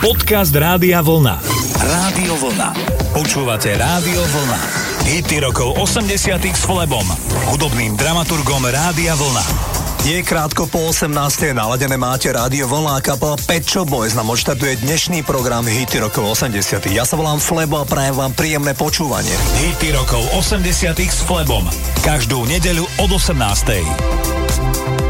Podcast Rádia Vlna. Rádio Vlna. Počúvate Rádio Vlna. Hity rokov 80 s Flebom, hudobným dramaturgom Rádia Vlna. Je krátko po 18. naladené máte rádio Vlna a kapela Pet Boys nám odštartuje dnešný program Hity rokov 80. Ja sa volám Flebo a prajem vám príjemné počúvanie. Hity rokov 80 s Flebom. Každú nedeľu od 18.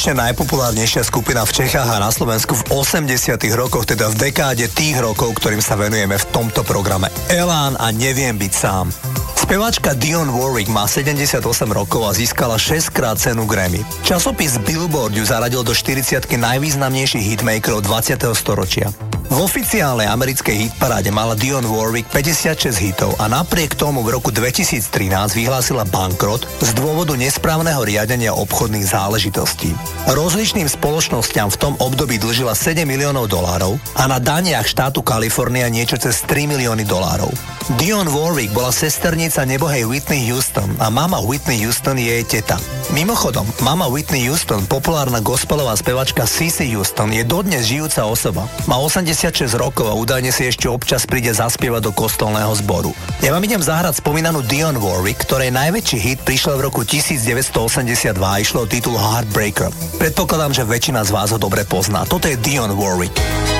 Konkurenčne najpopulárnejšia skupina v Čechách a na Slovensku v 80 rokoch, teda v dekáde tých rokov, ktorým sa venujeme v tomto programe. Elán a Neviem byť sám. Speváčka Dion Warwick má 78 rokov a získala 6 krát cenu Grammy. Časopis Billboard ju zaradil do 40 najvýznamnejších hitmakerov 20. storočia. V oficiálnej americkej hitparáde mala Dion Warwick 56 hitov a napriek tomu v roku 2013 vyhlásila bankrot z dôvodu nesprávneho riadenia obchodných záležitostí. Rozličným spoločnosťam v tom období dlžila 7 miliónov dolárov a na daniach štátu Kalifornia niečo cez 3 milióny dolárov. Dion Warwick bola sesternica nebohej Whitney Houston a mama Whitney Houston je jej teta. Mimochodom, mama Whitney Houston, populárna gospelová spevačka Cissy Houston, je dodnes žijúca osoba. Má 86 rokov a údajne si ešte občas príde zaspievať do kostolného zboru. Ja vám idem zahrať spomínanú Dion Warwick, ktorej najväčší hit prišiel v roku 1982 a išlo o titul Heartbreaker. Predpokladám, že väčšina z vás ho dobre pozná. Toto je Dion Warwick.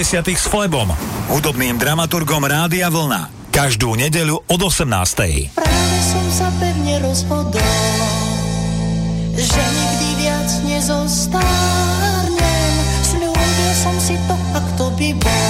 Rokov 80 s Flebom, hudobným dramaturgom Rádia Vlna. Každú nedeľu od 18. Práve som sa pevne rozhodol, že nikdy viac nezostárnem. Sľúbil som si to, ak to by bol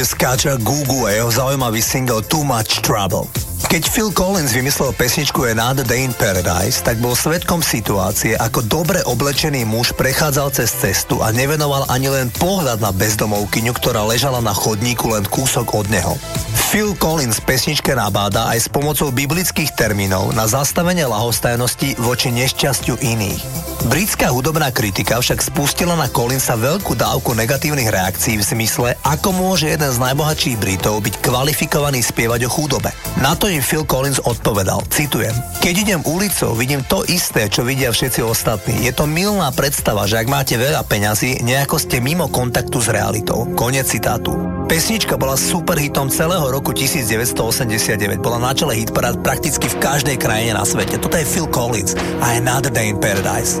odchode skáča Gugu a jeho zaujímavý single Too Much Trouble. Keď Phil Collins vymyslel pesničku Another Day in Paradise, tak bol svetkom situácie, ako dobre oblečený muž prechádzal cez cestu a nevenoval ani len pohľad na bezdomovkyňu, ktorá ležala na chodníku len kúsok od neho. Phil Collins pesničke nabáda aj s pomocou biblických termínov na zastavenie lahostajnosti voči nešťastiu iných. Britská hudobná kritika však spustila na Collinsa veľkú dávku negatívnych reakcií v zmysle, ako môže jeden z najbohatších Britov byť kvalifikovaný spievať o chudobe. Na to im Phil Collins odpovedal, citujem, Keď idem ulicou, vidím to isté, čo vidia všetci ostatní. Je to milná predstava, že ak máte veľa peňazí, nejako ste mimo kontaktu s realitou. Konec citátu. Pesnička bola superhitom celého roku 1989. Bola na čele hitparád prakticky v každej krajine na svete. Toto je Phil Collins a Another Day in Paradise.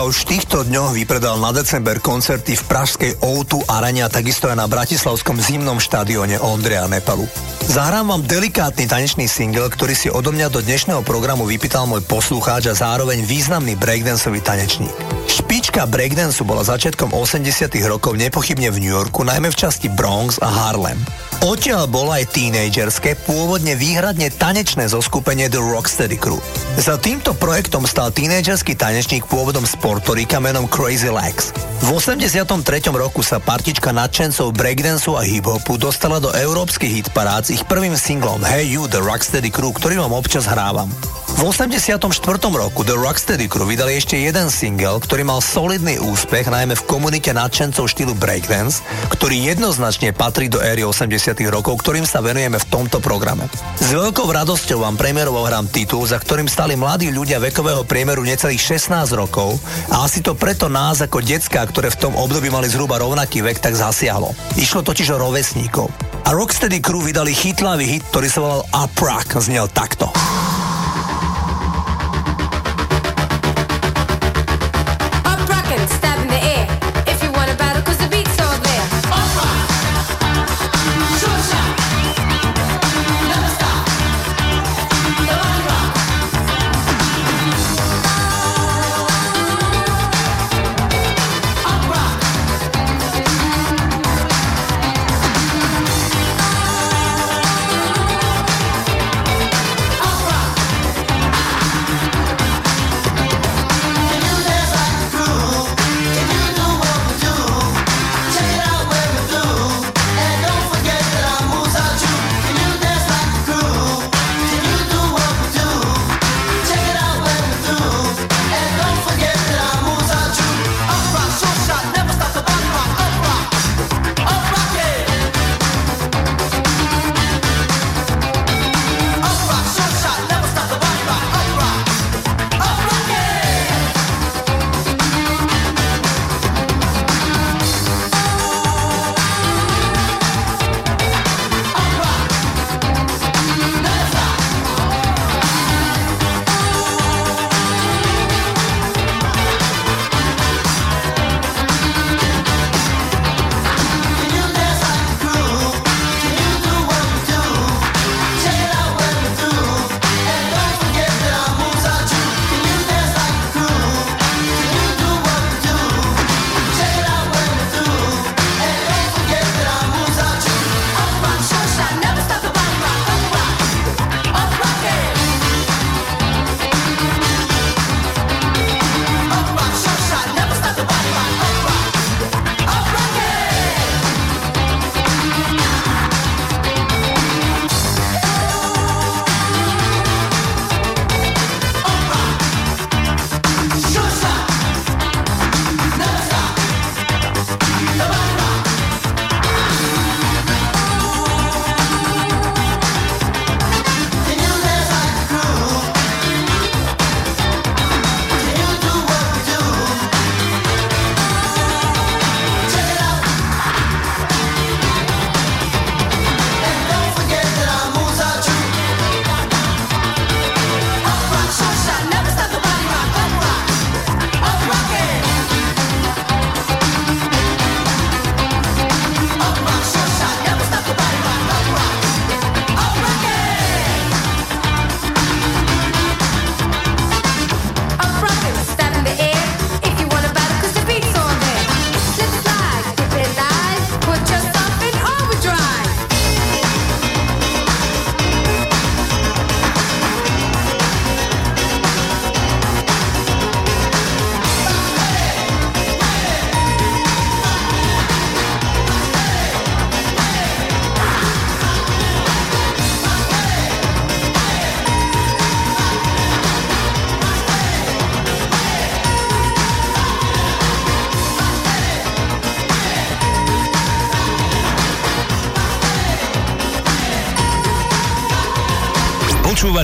Žbírka už v týchto dňoch vypredal na december koncerty v pražskej O2 Arene a takisto aj na bratislavskom zimnom štadióne Ondreja Nepalu. Zahrám vám delikátny tanečný single, ktorý si odo mňa do dnešného programu vypýtal môj poslucháč a zároveň významný breakdanceový tanečník. Špička breakdanceu bola začiatkom 80 rokov nepochybne v New Yorku, najmä v časti Bronx a Harlem. Odtiaľ bolo aj tínejdžerské, pôvodne výhradne tanečné zoskupenie The Rocksteady Crew. Za týmto projektom stal tínejdžerský tanečník pôvodom z Portorika menom Crazy Legs. V 83. roku sa partička nadšencov breakdanceu a hiphopu dostala do európskych hitparát s ich prvým singlom Hey You, The Rocksteady Crew, ktorý vám občas hrávam. V 84. roku The Rocksteady Crew vydali ešte jeden single, ktorý mal solidný úspech najmä v komunite nadšencov štýlu breakdance, ktorý jednoznačne patrí do éry 80 rokov, ktorým sa venujeme v tomto programe. S veľkou radosťou vám premiérovo hrám titul, za ktorým stali mladí ľudia vekového priemeru necelých 16 rokov a asi to preto nás ako decka, ktoré v tom období mali zhruba rovnaký vek, tak zasiahlo. Išlo totiž o rovesníkov. A Rocksteady Crew vydali chytlavý hit, ktorý sa volal Up Rock, znel takto.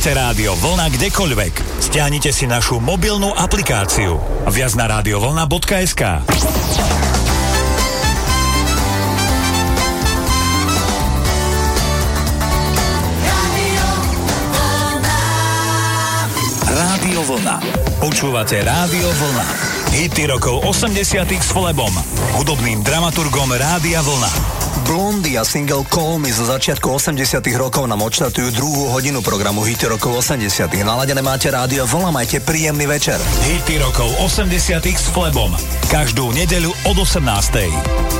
Počúvajte Rádio Vlna kdekoľvek. Stiahnite si našu mobilnú aplikáciu. Viac na radiovlna.sk Rádio Vlna. Počúvate Rádio Vlna. Hity rokov 80 s Flebom, hudobným dramaturgom Rádia Vlna. Blondy a single Call Me zo začiatku 80 rokov nám odštartujú druhú hodinu programu Hity rokov 80 Naladené máte rádio, volá majte príjemný večer. Hity rokov 80 s Flebom. Každú nedeľu od 18.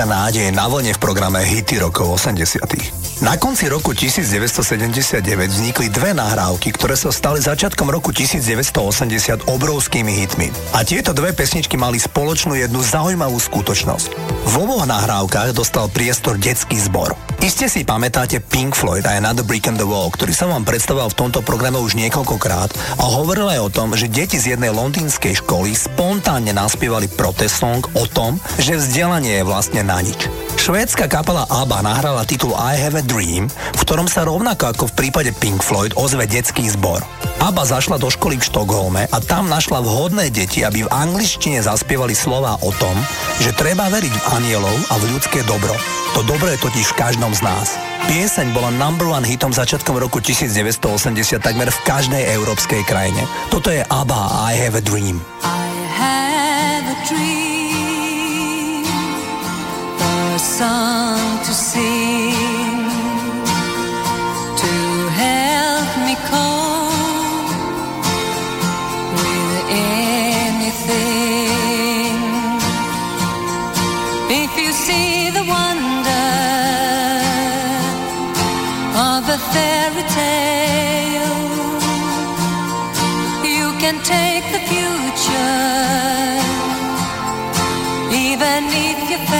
Kamarátka nádej na vlne v programe Hity rokov 80. Na konci roku 1979 vznikli dve nahrávky, ktoré sa stali začiatkom roku 1980 obrovskými hitmi. A tieto dve pesničky mali spoločnú jednu zaujímavú skutočnosť. V oboch nahrávkach dostal priestor detský zbor. Iste si pamätáte Pink Floyd a Another Brick in the Wall, ktorý som vám predstavoval v tomto programe už niekoľkokrát a hovoril aj o tom, že deti z jednej londýnskej školy spontánne naspievali protest song o tom, že vzdelanie je vlastne na nič. Švédska kapela ABBA nahrala titul I Have a Dream, v ktorom sa rovnako ako v prípade Pink Floyd ozve detský zbor. ABBA zašla do školy v Štokholme a tam našla vhodné deti, aby v angličtine zaspievali slova o tom, že treba veriť v anielov a v ľudské dobro. To dobro je totiž v každom z nás. Pieseň bola number one hitom začiatkom roku 1980 takmer v každej európskej krajine. Toto je ABBA I Have a Dream. I have a dream, can take the future, even if you fail.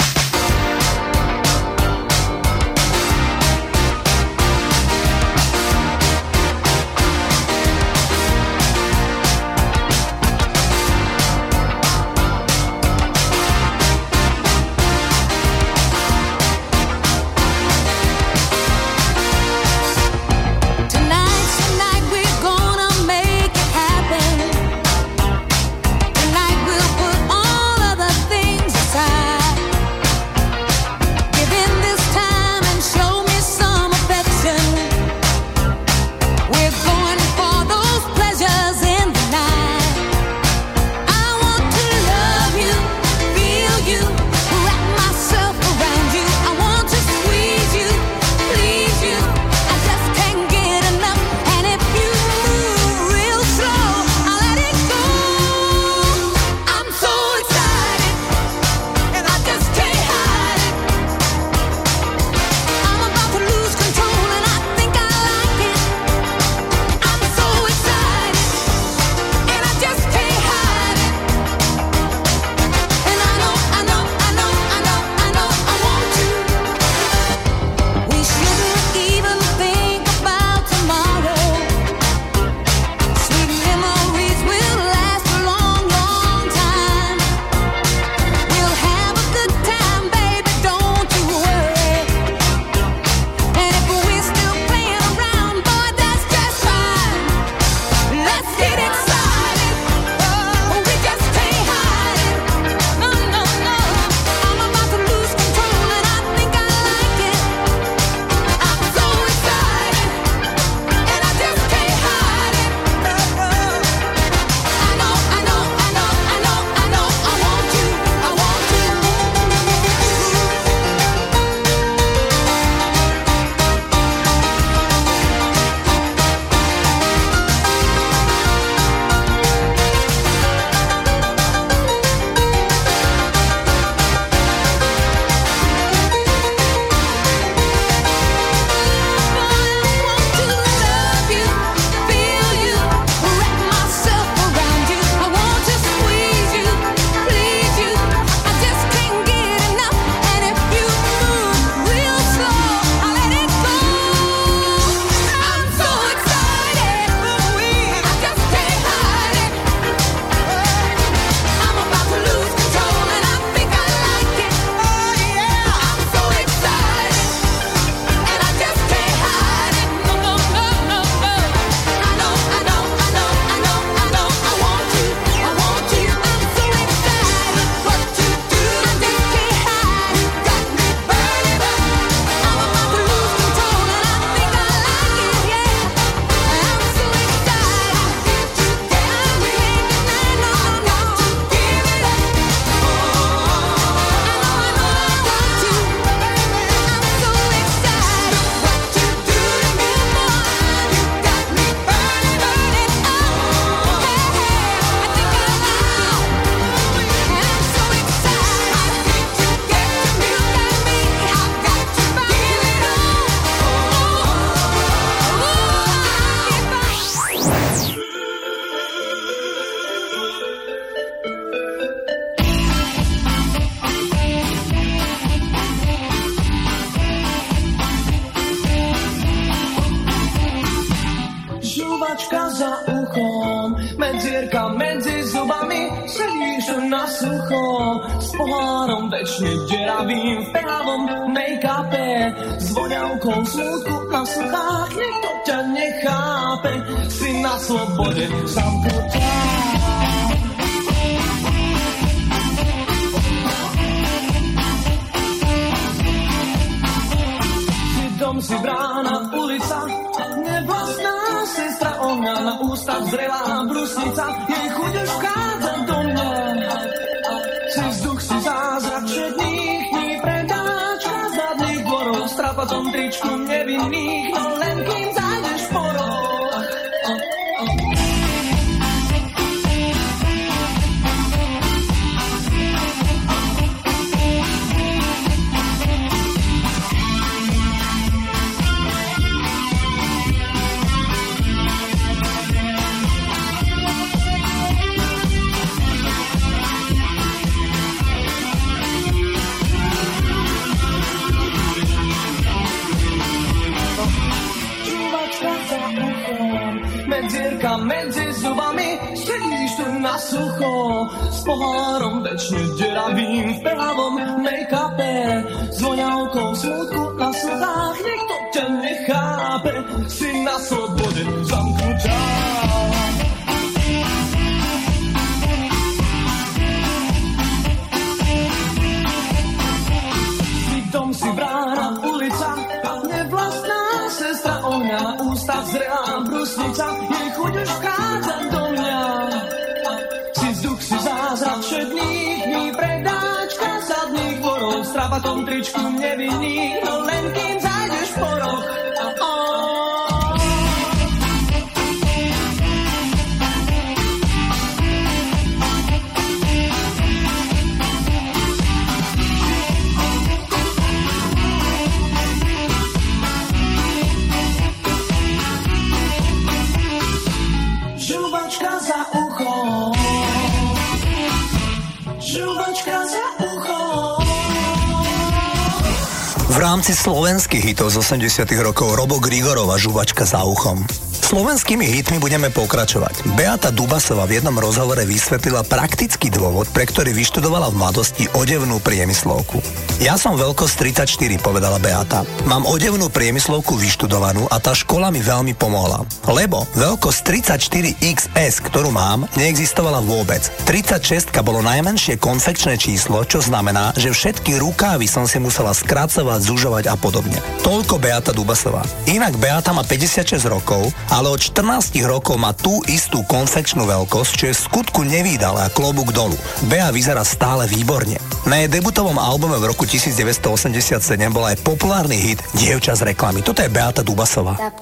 Tom tričku mě vyní, ale rámci slovenských hitov z 80 rokov Robo Grigorova Žuvačka za uchom. Slovenskými hitmi budeme pokračovať. Beata Dubasova v jednom rozhovore vysvetlila praktický dôvod, pre ktorý vyštudovala v mladosti odevnú priemyslovku. Ja som veľkosť 34, povedala Beata. Mám odevnú priemyslovku vyštudovanú a tá škola mi veľmi pomohla. Lebo veľkosť 34XS, ktorú mám, neexistovala vôbec. 36 bolo najmenšie konfekčné číslo, čo znamená, že všetky rukávy som si musela skracovať, zužovať a podobne. Toľko Beata Dubasová. Inak Beata má 56 rokov a ale od 14 rokov má tú istú konfekčnú veľkosť, čo je v skutku nevýdala a klobúk dolu. Bea vyzerá stále výborne. Na jej debutovom albume v roku 1987 bol aj populárny hit Dievča z reklamy. Toto je Beata Dubasová. Tap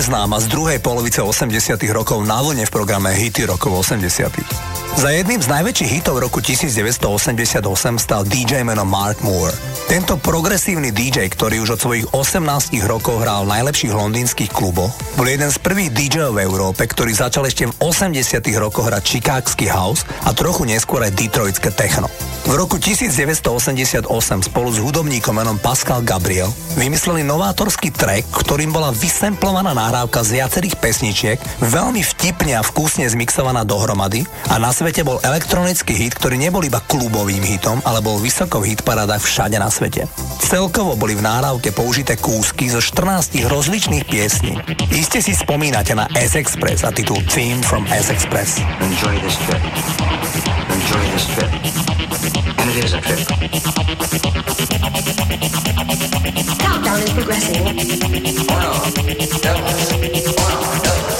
neznáma z druhej polovice 80 rokov na vlne v programe Hity rokov 80 Za jedným z najväčších hitov roku 1988 stal DJ menom Mark Moore. Tento progresívny DJ, ktorý už od svojich 18 rokov hral v najlepších londýnskych kluboch, bol jeden z prvých DJov v Európe, ktorý začal ešte v 80 rokoch hrať Chicagsky house a trochu neskôr aj detroitské techno. V roku 1988 spolu s hudobníkom menom Pascal Gabriel vymysleli novátorský track, ktorým bola vysemplovaná nahrávka z viacerých pesničiek, veľmi vtipne a vkusne zmixovaná dohromady a na svete bol elektronický hit, ktorý nebol iba klubovým hitom, ale bol vysoko v hitparádach všade na svete. Celkovo boli v nahrávke použité kúsky zo 14 rozličných piesní. Iste si spomínate na S-Express a titul Theme from S-Express. Enjoy this trip. Enjoy this trip. gears are drift. Countdown is progressing. One, double, one.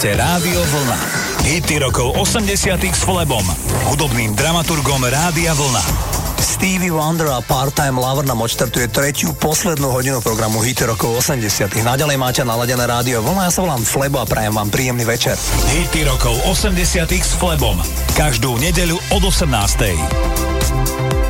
Počúvate Rádio Vlna. Hity rokov 80 s Flebom, hudobným dramaturgom Rádia Vlna. Stevie Wonder a Part-Time Lover nám odštartuje tretiu, poslednú hodinu programu Hity rokov 80 Naďalej máte naladené rádio Vlna, ja sa volám Flebo a prajem vám príjemný večer. Hity rokov 80 s Flebom. Každú nedeľu od 18.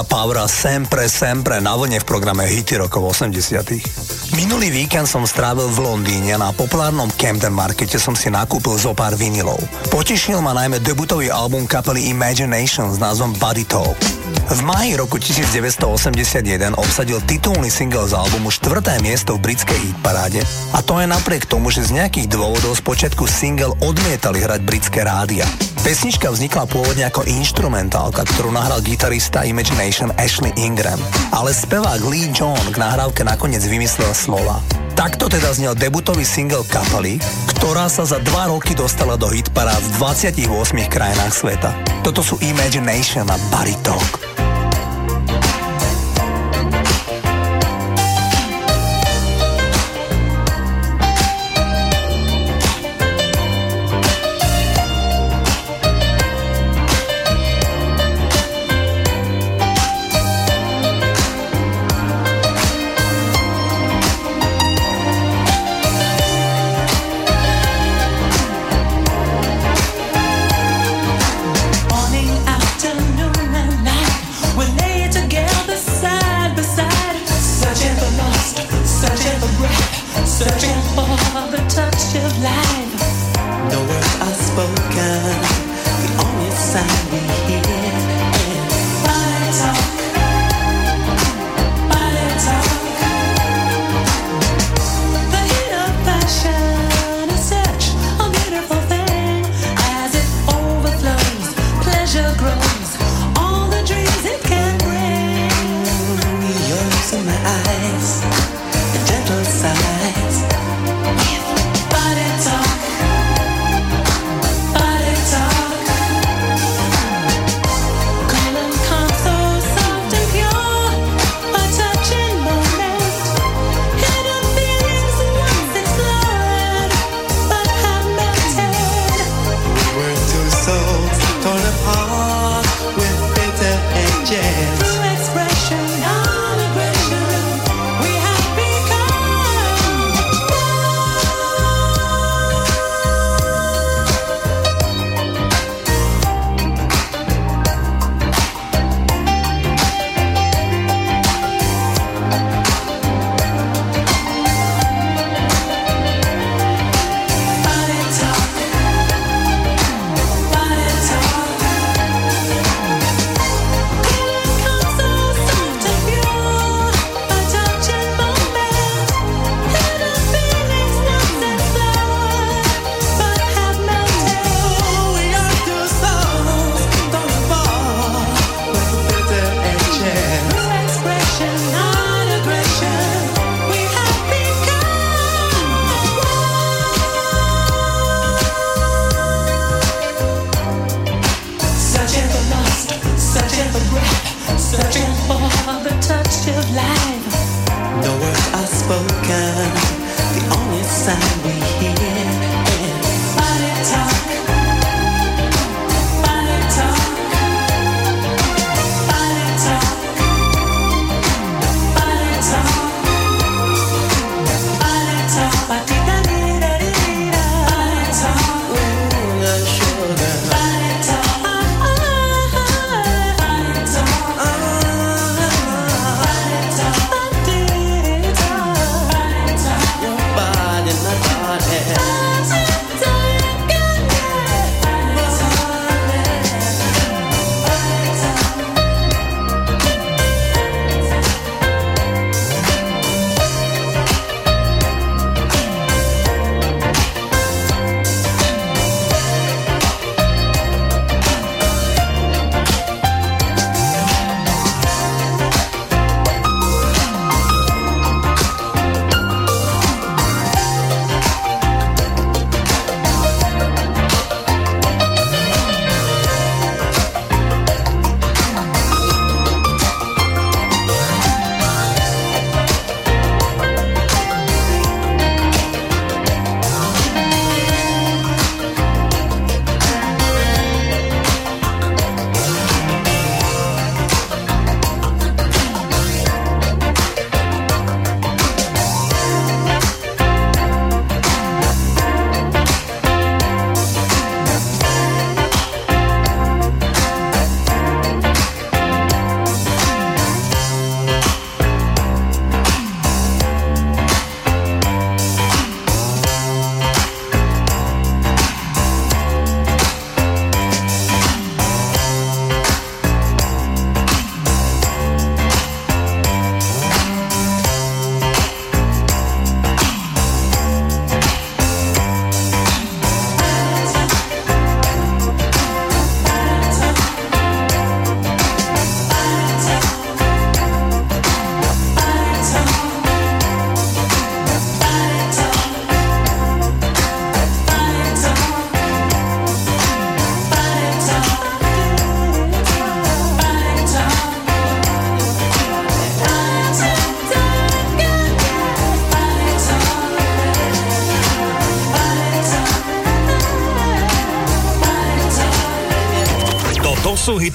up a Romina Pavra sempre, sempre na vlne v programe Hity rokov 80. Minulý víkend som strávil v Londýne na populárnom Camden Markete som si nakúpil zo pár vinilov. Potešil ma najmä debutový album kapely Imagination s názvom Body Talk. V máji roku 1981 obsadil titulný single z albumu štvrté miesto v britskej hitparáde a to je napriek tomu, že z nejakých dôvodov spočiatku single odmietali hrať britské rádia. Pesnička vznikla pôvodne ako instrumentálka, ktorú nahral gitarista Imagination Ashley Ingram, ale spevák Lee John k nahrávke nakoniec vymyslel slova. Takto teda znel debutový single kapely, ktorá sa za dva roky dostala do hitparád v 28 krajinách sveta. Toto sú Imagination a Body Talk.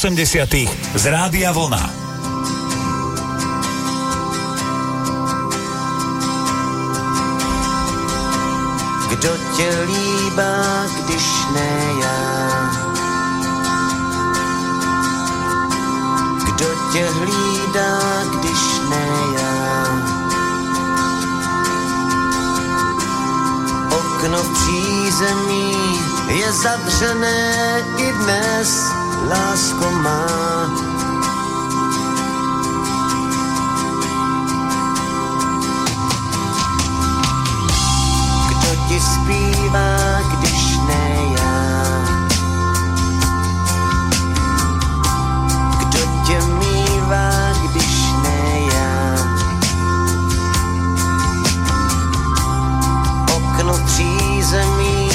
80. z Rádia Vlna. Kdo tě líbá, když ne já? Kdo tě hlídá, když ne já? Okno v přízemí je zavřené i dnes lásko má. kto ti zpívá, když ne já? Kdo tě mývá, když ne já? Okno přízemí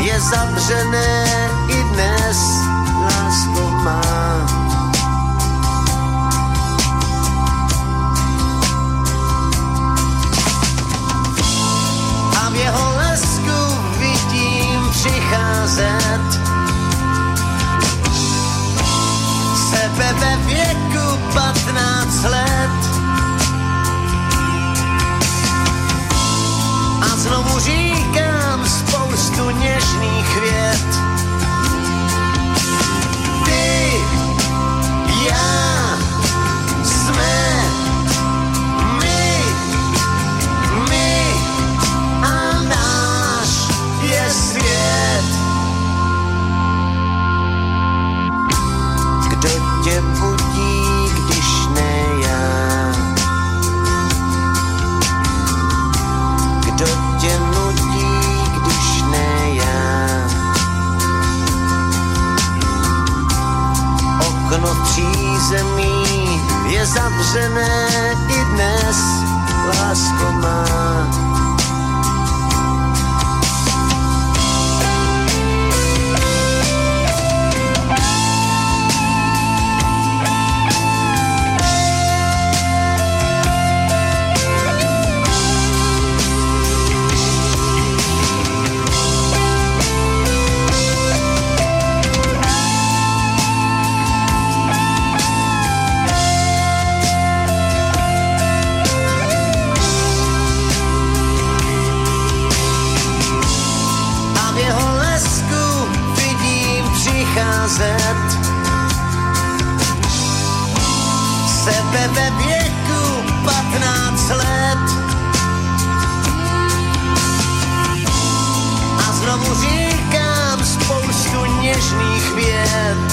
je zavřené i dnes. my 15 let. A znovu říkám spoustu něžných vět.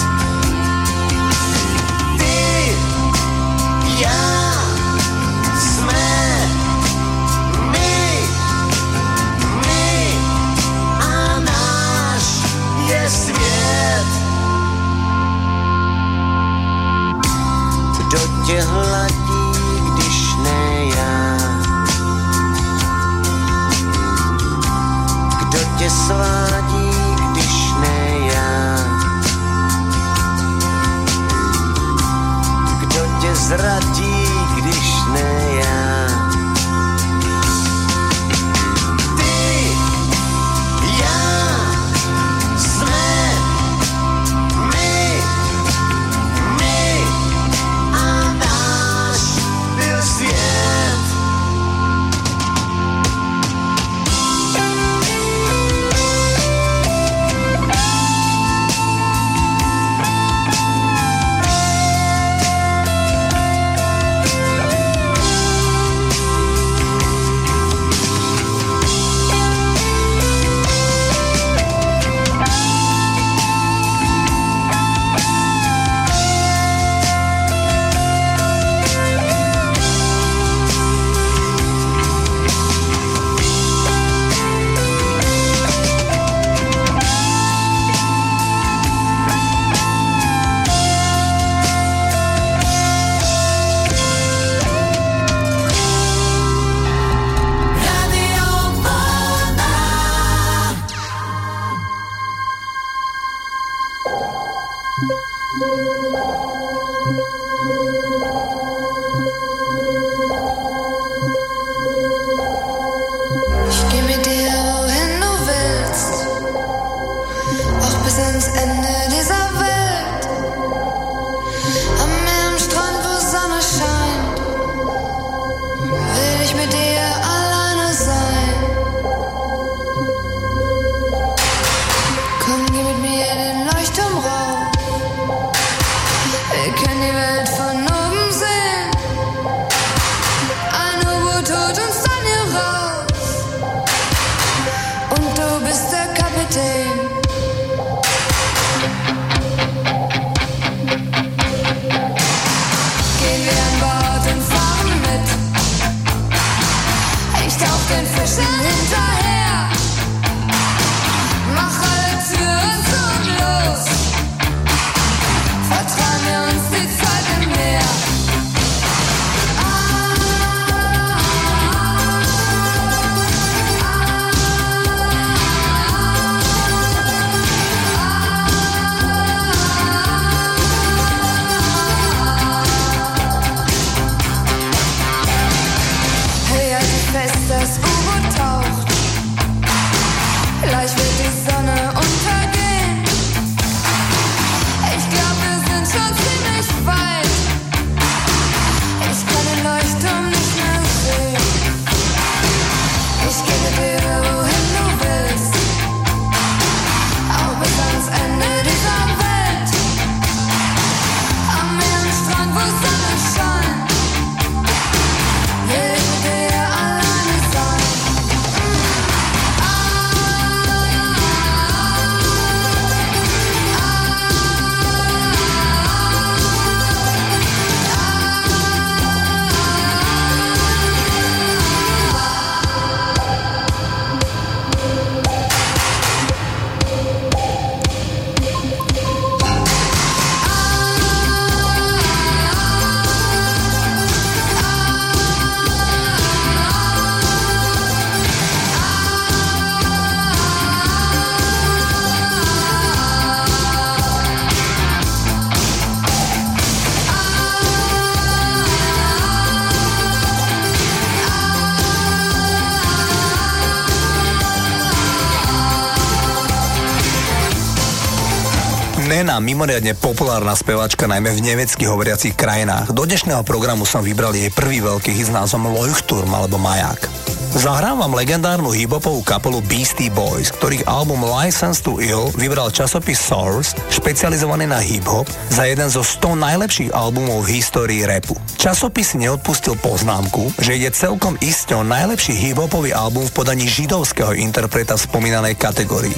Mimoriadne populárna spevačka najmä v nemecky hovoriacich krajinách. Do dnešného programu som vybral jej prvý veľký hit s názvom Leuchtturm alebo Maják. Zahrám vám legendárnu hip-hopovú kapelu Beastie Boys, ktorých album License to Ill vybral časopis Source, špecializovaný na hip-hop, za jeden zo 100 najlepších albumov v histórii rapu. Časopis neodpustil poznámku, že ide celkom iste o najlepší hip-hopový album v podaní židovského interpreta v spomínanej kategórii.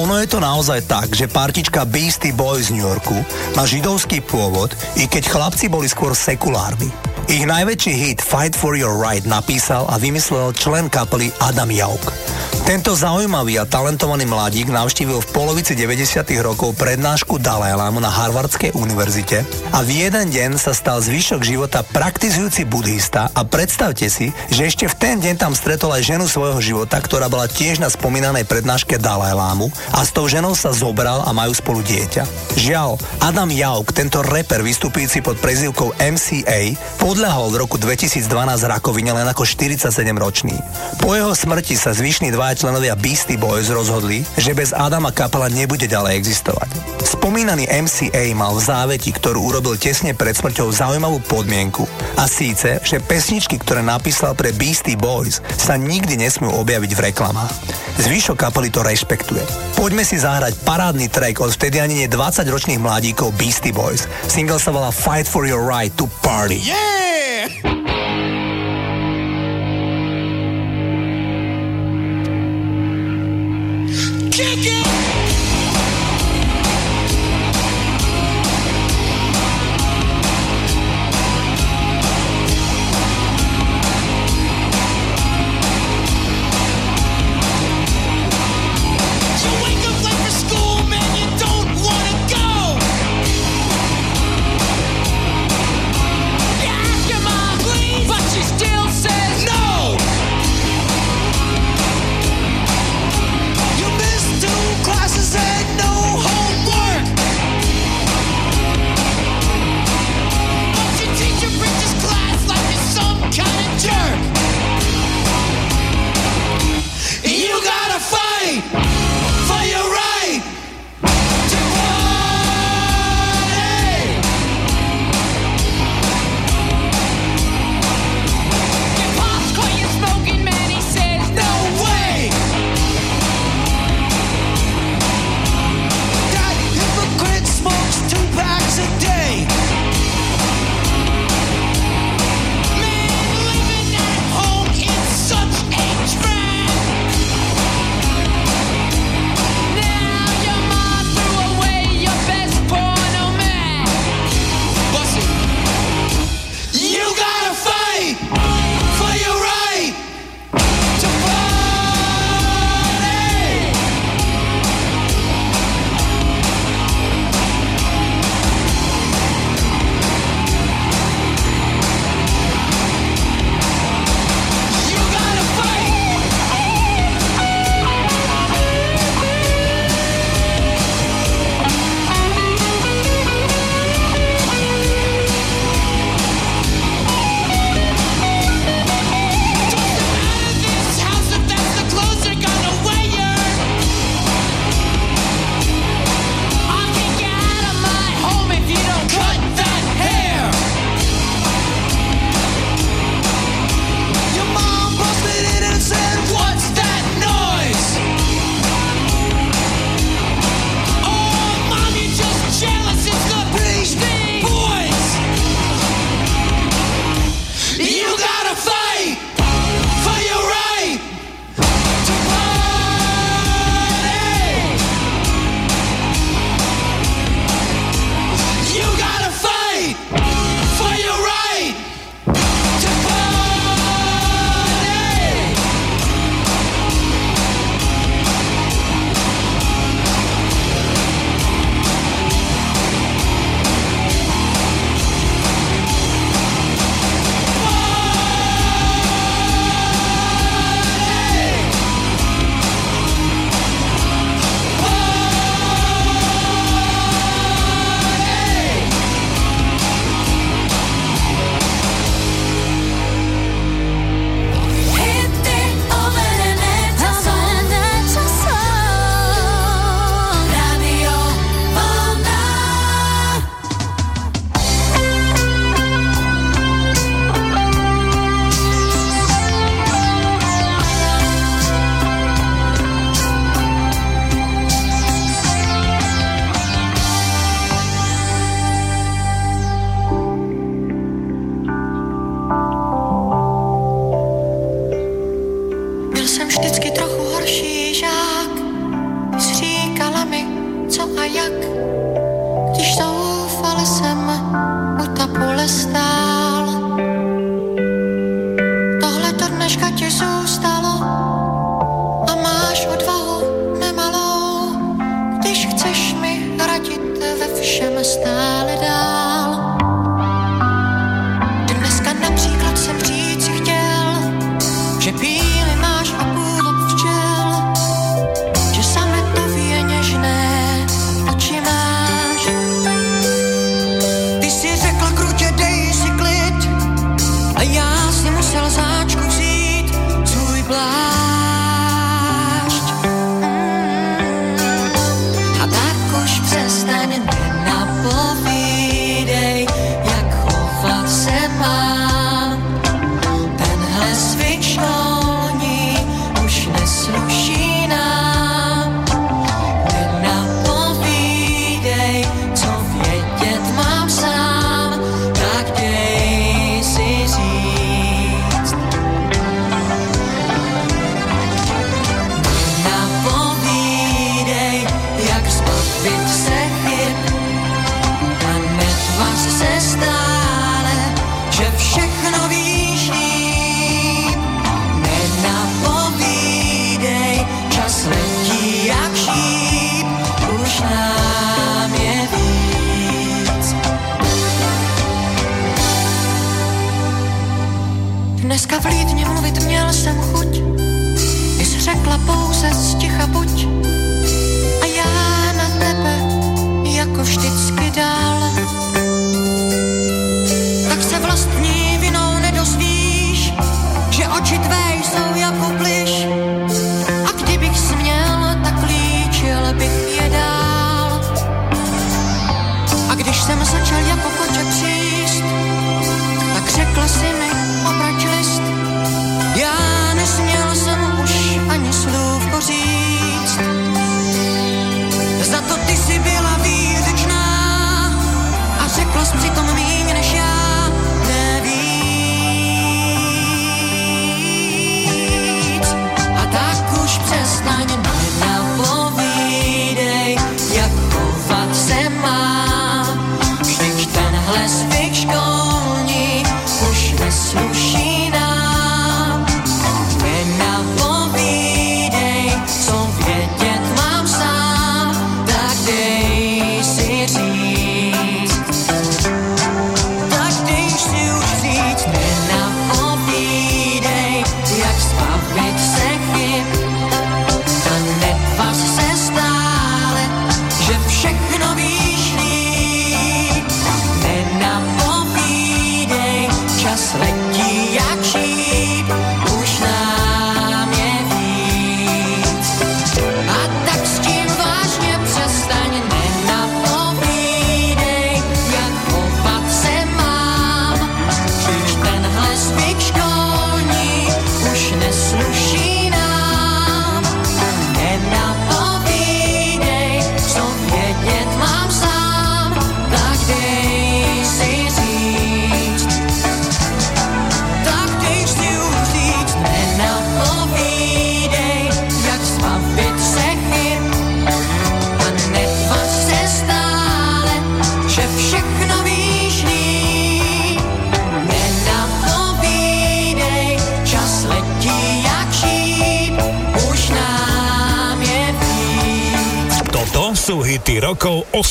Ono je to naozaj tak, že partička Beastie Boys z New Yorku má židovský pôvod, i keď chlapci boli skôr sekulárni. Ich najväčší hit Fight for your right napísal a vymyslel člen kapely Adam Jauk. Tento zaujímavý a talentovaný mladík navštívil v polovici 90. rokov prednášku Dalajlámu na Harvardskej univerzite a v jeden deň sa stal zvyšok života praktizujúci buddhista a predstavte si, že ešte v ten deň tam stretol aj ženu svojho života, ktorá bola tiež na spomínanej prednáške Dalajlámu a s tou ženou sa zobral a majú spolu dieťa. Žiaľ, Adam Jauk, tento reper vystupujúci pod prezivkou MCA, podľahol v roku 2012 rakovine len ako 47 ročný. Po jeho smrti sa zvyšní dva členovia Beastie Boys rozhodli, že bez Adama kapela nebude ďalej existovať. Spomínaný MCA mal v záveti, ktorú urobil tesne pred smrťou zaujímavú podmienku a síce, že pesničky, ktoré napísal pre Beastie Boys sa nikdy nesmú objaviť v reklamách. Zvyšok kapely to rešpektuje. Poďme si zahrať parádny track od vtedy ani nie 20 ročných mladíkov Beastie Boys. Single sa volá Fight for your right to party. Yeah!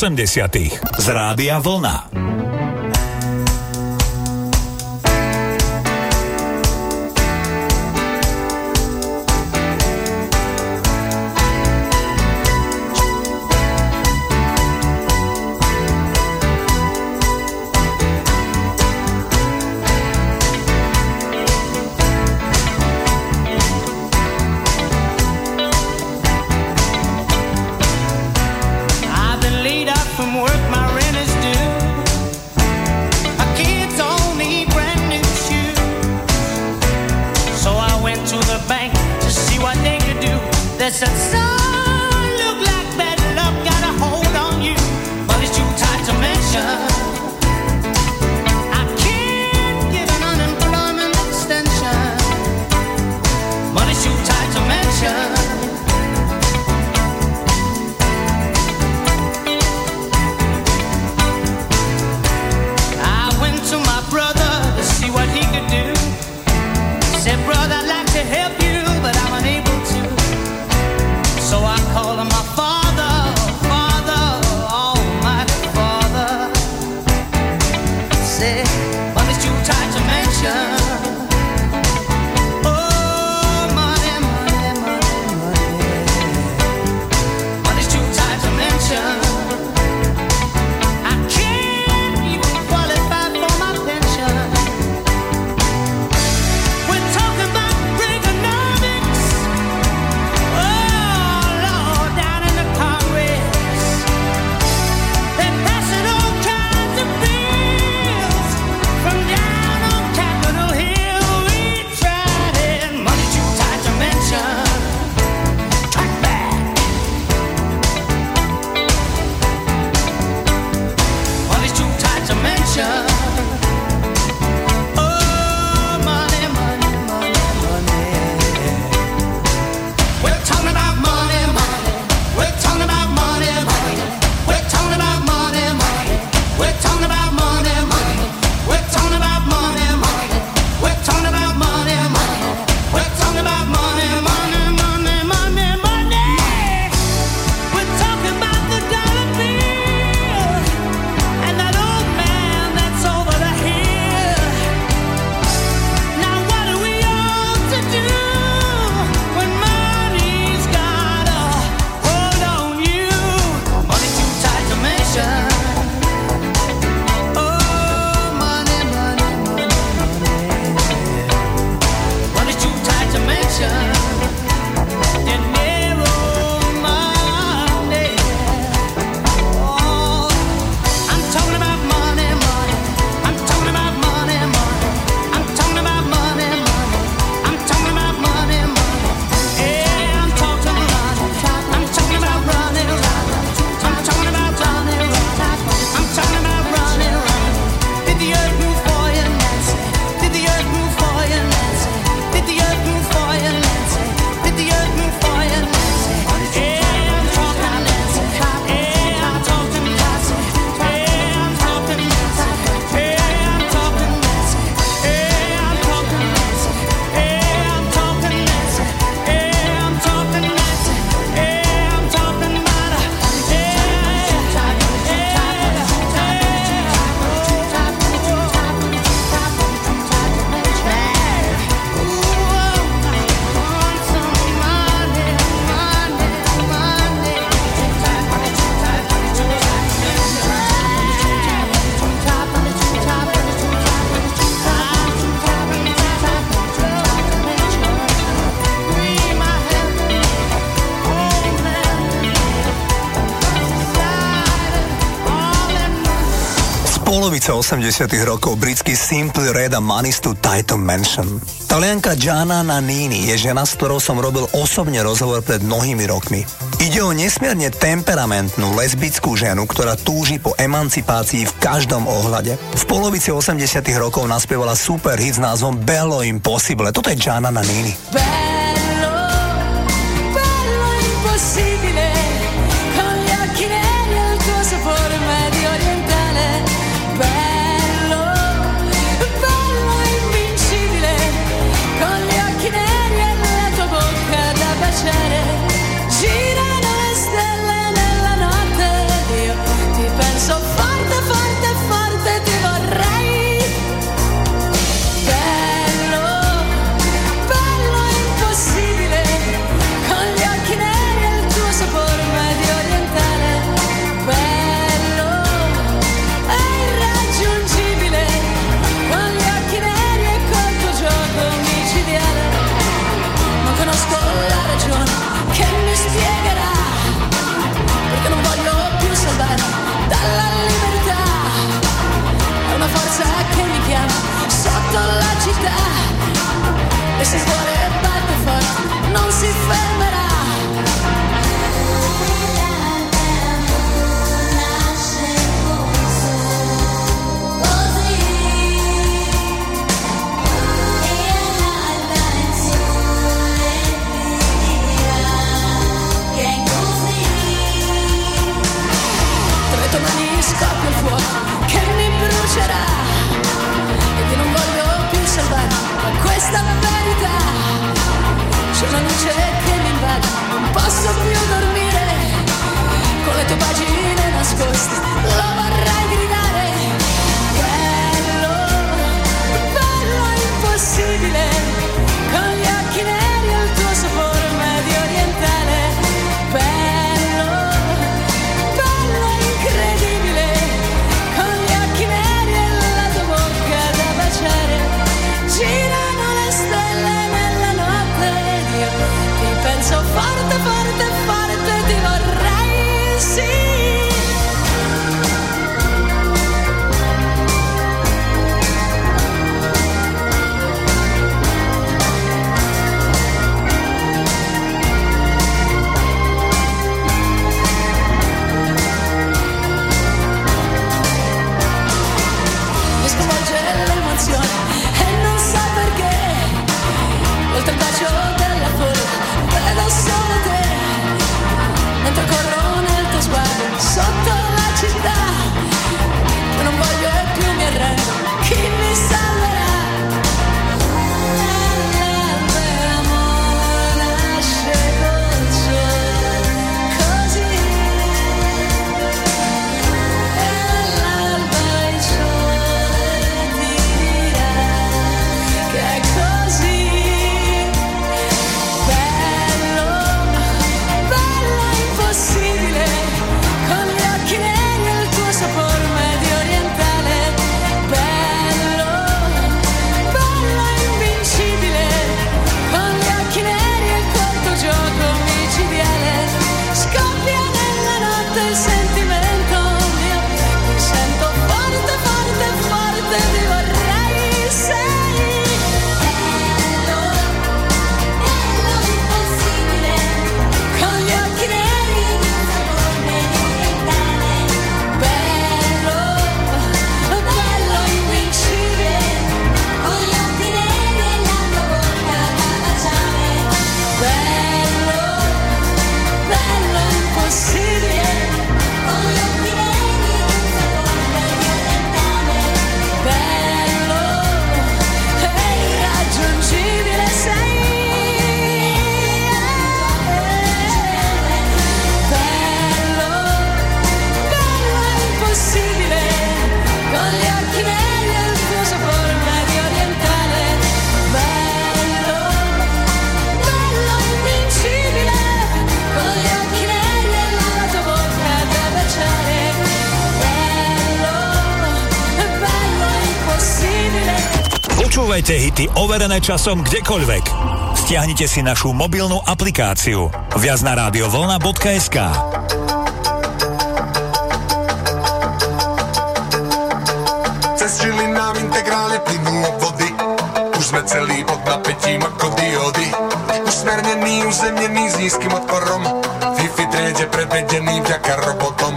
80 z Rádia Vlna. 80 rokov britský Simple Red a manistu Title Mansion. Talianka Gianna Nannini je žena, s ktorou som robil osobne rozhovor pred mnohými rokmi. Ide o nesmierne temperamentnú lesbickú ženu, ktorá túži po emancipácii v každom ohľade. V polovici 80 rokov naspievala super hit s názvom Bello Impossible. Toto je Gianna Nannini. Bell! push aktuality overené časom kdekoľvek. Stiahnite si našu mobilnú aplikáciu. Viac na radiovolna.sk Cez žily nám integrálne plynú vody. Už sme celý pod napätím ako diody. Usmernený, uzemnený s nízkym odporom. Wi-Fi triede predvedený vďaka robotom.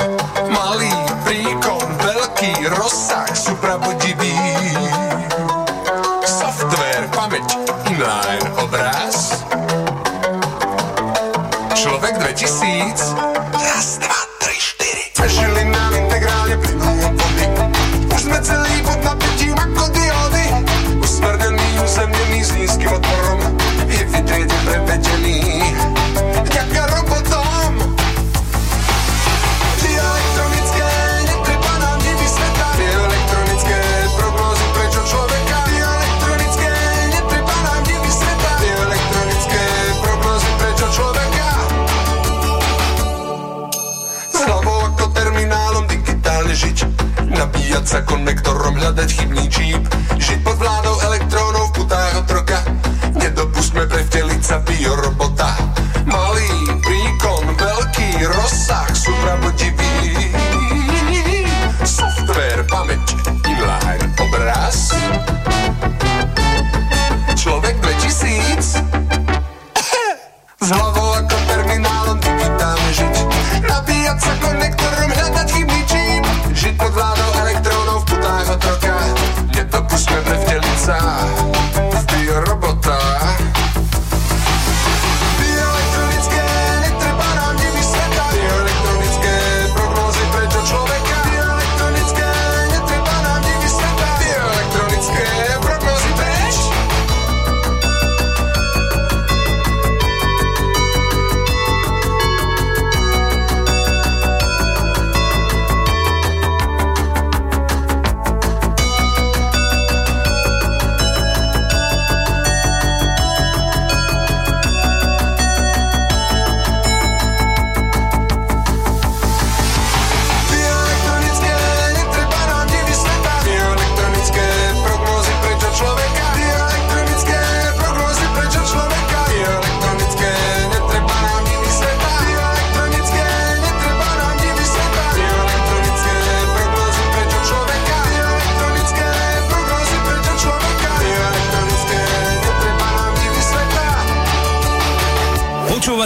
Malý príkon, veľký rozsah, supravodí